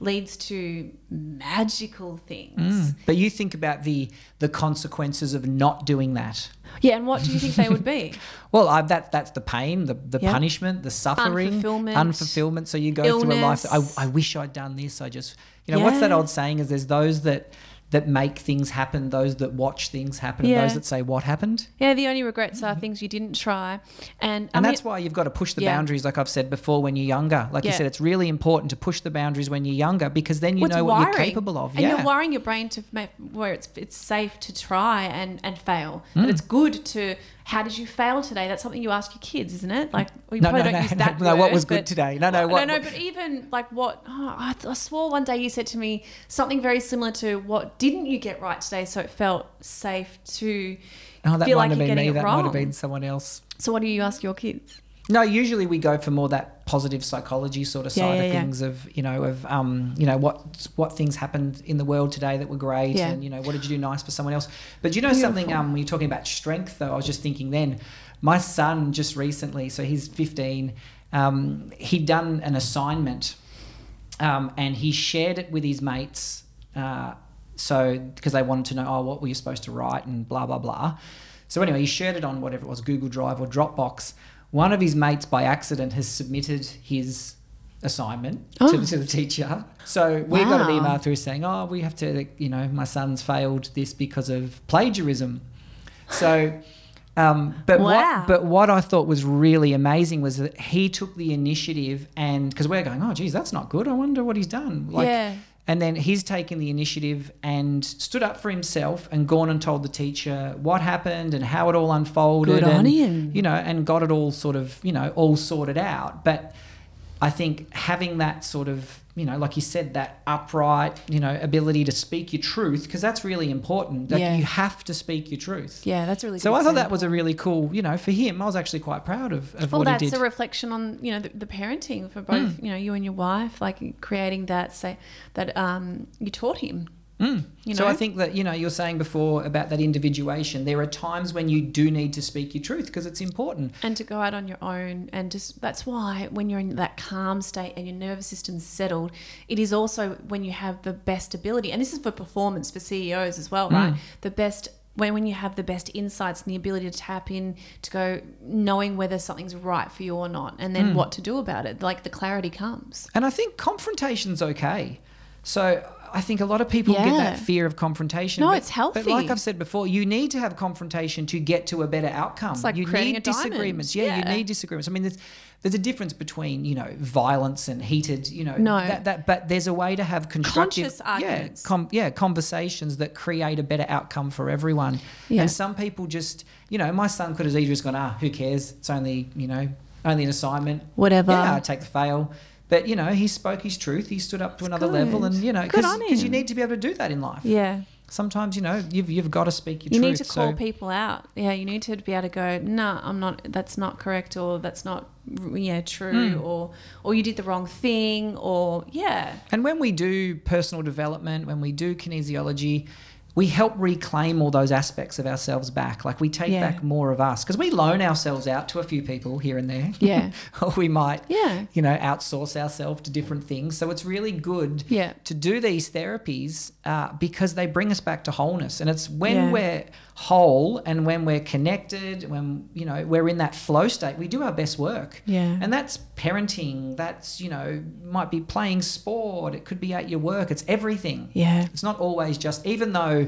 leads to magical things. Mm. But you think about the the consequences of not doing that. Yeah, and what do you think they would be? Well, I, that that's the pain, the, the Yeah. punishment, the suffering, Unfulfillment, unfulfillment. So you go through a life. I, I wish I'd done this. I just, you know, what's that old saying? Is there's those that that make things happen, those that watch things happen, and Yeah. those that say what happened. Yeah, the only regrets are mm-hmm. things you didn't try, and, I And mean, that's why you've got to push the Yeah. boundaries, like I've said before, when you're younger. Like you said, it's really important to push the boundaries when you're younger because then you What's know what you're capable of. And yeah. you're wiring your brain to make where it's it's safe to try and and fail. But mm. it's good to how did you fail today? That's something you ask your kids, isn't it? Like you No, probably no, don't no, use no, that no, what was good today? No, no, what- no, no. But even like what oh, I, I swore one day you said to me something very similar to what didn't you get right today? So it felt safe to oh, that feel like you're getting me. it That might have been someone else. So what do you ask your kids? No, usually we go for more that positive psychology sort of Yeah, side yeah, of yeah. things of you know of um you know what what things happened in the world today that were great and you know what did you do nice for someone else. But you know something Beautiful. um when you're talking about strength though, I was just thinking then my son just recently, so he's 15, um, he'd done an assignment um, and he shared it with his mates. Uh, so because they wanted to know, oh, what were you supposed to write and blah blah blah. So anyway, he shared it on whatever it was, Google Drive or Dropbox. One of his mates by accident has submitted his assignment to, Oh. to the teacher. So we got an email through saying, oh, we have to, you know, my son's failed this because of plagiarism. So. Um, but Wow. what but what I thought was really amazing was that he took the initiative and because we're going, oh geez, that's not good. I wonder what he's done. Like, Yeah. And then he's taken the initiative and stood up for himself and gone and told the teacher what happened and how it all unfolded. Good on and, him. You know, and got it all sort of, you know, all sorted out. But I think having that sort of, you know, like you said, that upright, you know, ability to speak your truth, because that's really important. Like Yeah. you have to speak your truth. Yeah, that's really. So I thought that was a really cool, you know, for him. I was actually quite proud of, of well what he did. that's a reflection on you know the, the parenting for both you know you and your wife like creating that say that um you taught him Mm. you So I think that you know you're saying before about that individuation. There are times when you do need to speak your truth because it's important. and to go out on your own and just that's why when you're in that calm state and your nervous system's settled it is also when you have the best ability and this is for performance for ceos as well right the best when when you have the best insights and the ability to tap in to go knowing whether something's right for you or not and then what to do about it like the clarity comes And I think confrontation's okay. So I think a lot of people get that fear of confrontation. No, but- it's healthy. But like I've said before, you need to have confrontation to get to a better outcome. It's like you creating need a disagreements. Yeah, you need disagreements. I mean, there's there's a difference between you know violence and heated. You know, No. that, that but there's a way to have constructive, Conscious arguments. yeah, com, yeah, conversations that create a better outcome for everyone. Yeah. And some people just, you know, my son could have easily just gone, ah, who cares? It's only you know only an assignment. whatever Yeah, I take the fail. But you know, he spoke his truth. He stood up to another level, and you know, because you need to be able to do that in life. yeah Sometimes you know you've you've got to speak your you truth. You need to call so- people out yeah you need to be able to go no i'm not that's not correct or that's not yeah true Hmm. or or you did the wrong thing or yeah And when we do personal development, when we do kinesiology, we help reclaim all those aspects of ourselves back. Like we take Yeah. back more of us because we loan ourselves out to a few people here and there. Yeah. or we might, Yeah. you know, outsource ourselves to different things. So it's really good Yeah. to do these therapies uh, because they bring us back to wholeness. And it's when Yeah. we're whole and when we're connected, when, you know, we're in that flow state, we do our best work. Yeah. And that's parenting. That's, you know, might be playing sport. It could be at your work. It's everything. Yeah. It's not always just, even though,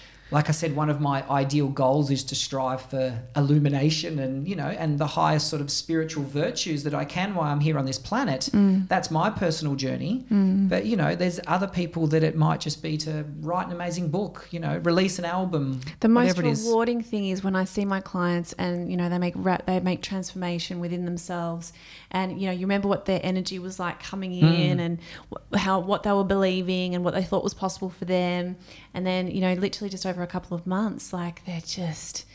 like I said, one of my ideal goals is to strive for illumination and, you know, and the highest sort of spiritual virtues that I can while I'm here on this planet. Mm. That's my personal journey. But, you know, there's other people that it might just be to write an amazing book, you know, release an album. The most it is. rewarding thing is when I see my clients and you know they make ra- they make transformation within themselves, and you know you remember what their energy was like coming Mm. in and how what they were believing and what they thought was possible for them, and then you know literally just over a couple of months, like they're just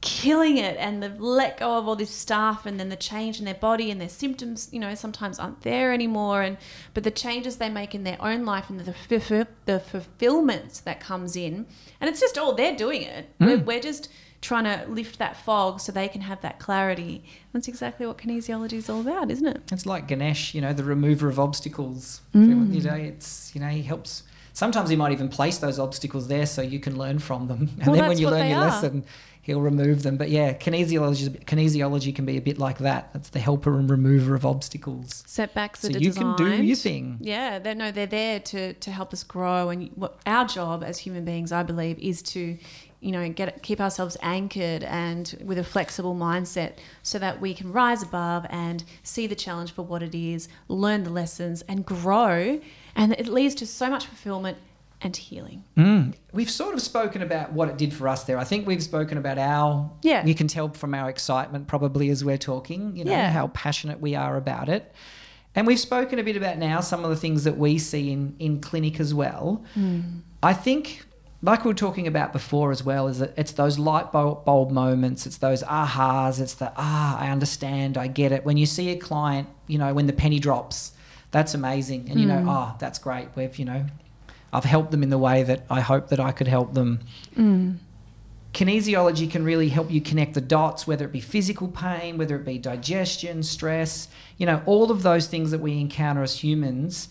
killing it and they've let go of all this stuff and then the change in their body and their symptoms you know sometimes aren't there anymore and but the changes they make in their own life and the the fulfillment that comes in and it's just all they're doing it we're, we're just trying to lift that fog so they can have that clarity that's exactly what kinesiology is all about isn't it It's like Ganesh, you know, the remover of obstacles. Mm. You know, it's you know he helps. Sometimes he might even place those obstacles there so you can learn from them, and Well, then when you learn your are. lesson, he'll remove them. But yeah, kinesiology kinesiology can be a bit like that. It's the helper and remover of obstacles. setbacks So are you can do your thing. Yeah, they no, they're there to to help us grow, and what our job as human beings, I believe, is to, you know, get keep ourselves anchored and with a flexible mindset, so that we can rise above and see the challenge for what it is, learn the lessons, and grow, and it leads to so much fulfillment and healing. Mm. We've sort of spoken about what it did for us there. I think we've spoken about our. Yeah. You can tell from our excitement probably as we're talking. You know Yeah. how passionate we are about it. And we've spoken a bit about now some of the things that we see in, in clinic as well. I think, like we were talking about before as well, is that it's those light bulb, bulb moments, it's those ahas, it's the ah, I understand, I get it. When you see a client, you know, when the penny drops, that's amazing. And you know, oh, that's great. We've, you know, I've helped them in the way that I hope that I could help them. Mm. Kinesiology can really help you connect the dots, whether it be physical pain, whether it be digestion, stress, you know, all of those things that we encounter as humans.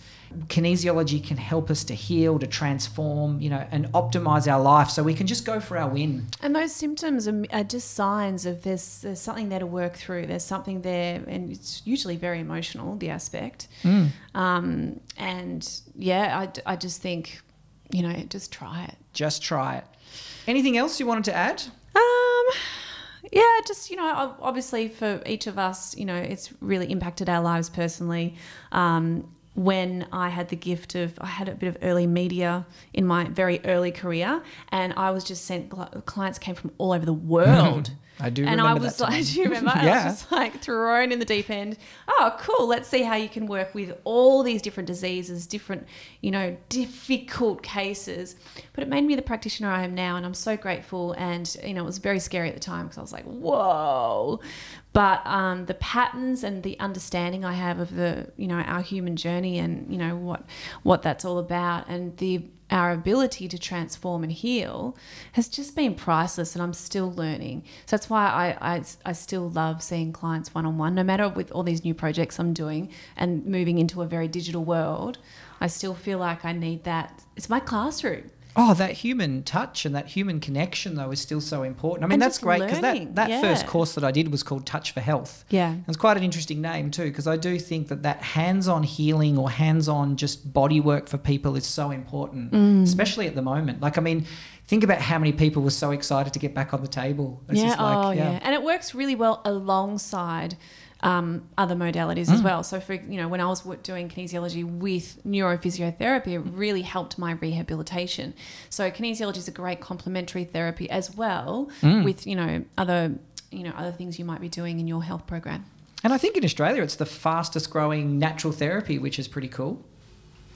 Kinesiology can help us to heal, to transform, you know, and optimize our life so we can just go for our win. And those symptoms are, are just signs of there's, there's something there to work through. There's something there, and it's usually very emotional, the aspect. Um, and yeah, I, I just think, you know, just try it. Just try it. Anything else you wanted to add? Um, yeah, just you know, obviously for each of us, you know, it's really impacted our lives personally. Um, when I had the gift of, I had a bit of early media in my very early career, and I was just sent clients came from all over the mm-hmm. world. I do and I was like, do you remember? I Yeah. was just like thrown in the deep end. Oh, cool. Let's see how you can work with all these different diseases, different, you know, difficult cases. But it made me the practitioner I am now, and I'm so grateful. And you know, it was very scary at the time because I was like, whoa. But um, the patterns and the understanding I have of the, you know, our human journey and you know what what that's all about, and the our ability to transform and heal has just been priceless and I'm still learning. So that's why I, I, I still love seeing clients one on one, no matter with all these new projects I'm doing and moving into a very digital world. I still feel like I need that. It's my classroom. Oh, that human touch and that human connection though is still so important. I mean, And that's great because that, that first course that I did was called Touch for Health. Yeah. It's quite an interesting name too, because I do think that that hands-on healing or hands-on just body work for people is so important, Mm. especially at the moment. Like, I mean, think about how many people were so excited to get back on the table. It's yeah, just like, oh yeah. and it works really well alongside um, other modalities Mm. as well. So for you know, when I was doing kinesiology with neurophysiotherapy, it really helped my rehabilitation. So kinesiology is a great complementary therapy as well Mm. with you know other you know other things you might be doing in your health program. And I think in Australia, it's the fastest growing natural therapy, which is pretty cool.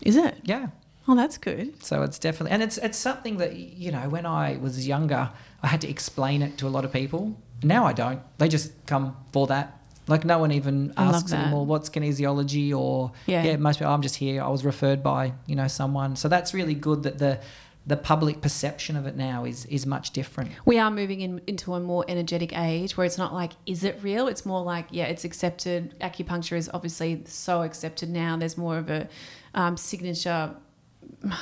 Is it? Yeah. Oh, that's good. So it's definitely, and it's it's something that you know when I was younger, I had to explain it to a lot of people. Now I don't. They just come for that. Like no one even I asks anymore what's kinesiology or Yeah. most people. I'm just here. I was referred by you know someone. So that's really good that the the public perception of it now is is much different. We are moving in, into a more energetic age where it's not like, is it real? It's more like, yeah, it's accepted. Acupuncture is obviously so accepted now. There's more of a um, signature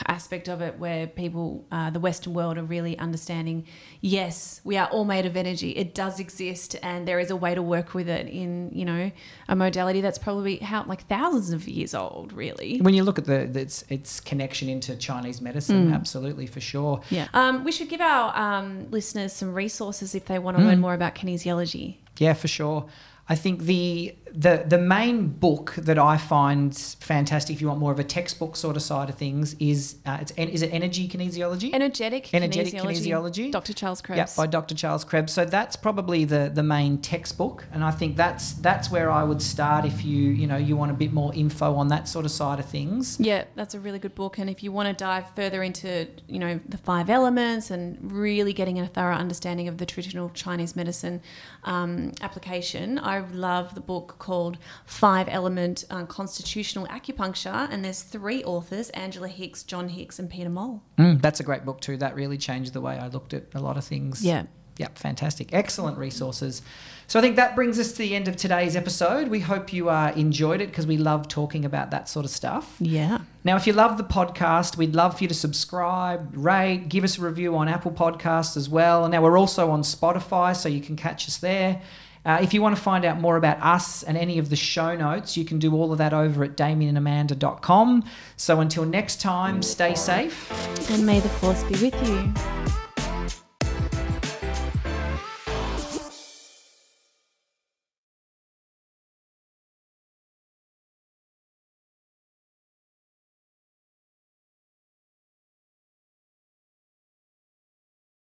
aspect of it where people, uh, the Western world, are really understanding yes, we are all made of energy. It does exist, and there is a way to work with it in, you know, a modality that's probably how like thousands of years old, really. When you look at the, the its its connection into Chinese medicine, absolutely for sure. Yeah. Um, we should give our um, listeners some resources if they want to learn more about kinesiology. Yeah, for sure. I think the the the main book that I find fantastic, if you want more of a textbook sort of side of things, is uh, it's is it energy kinesiology? Energetic, Energetic kinesiology, kinesiology. Dr. Charles Krebs. Yep, by Dr. Charles Krebs. So that's probably the the main textbook, and I think that's that's where I would start if you you know you want a bit more info on that sort of side of things. yeah, that's a really good book. And if you want to dive further into, you know, the five elements and really getting a thorough understanding of the traditional Chinese medicine um, application, I love the book called Five Element uh, Constitutional Acupuncture. And there's three authors Angela Hicks, John Hicks, and Peter Mole. Mm, that's a great book too. That really changed the way I looked at a lot of things. Yeah. Yep, fantastic. Excellent resources. So I think that brings us to the end of today's episode. We hope you uh, enjoyed it because we love talking about that sort of stuff. Yeah. Now, if you love the podcast, we'd love for you to subscribe, rate, give us a review on Apple Podcasts as well. And now we're also on Spotify, so you can catch us there. Uh, if you want to find out more about us and any of the show notes, you can do all of that over at damienandamanda.com. So until next time, stay safe. And may the force be with you.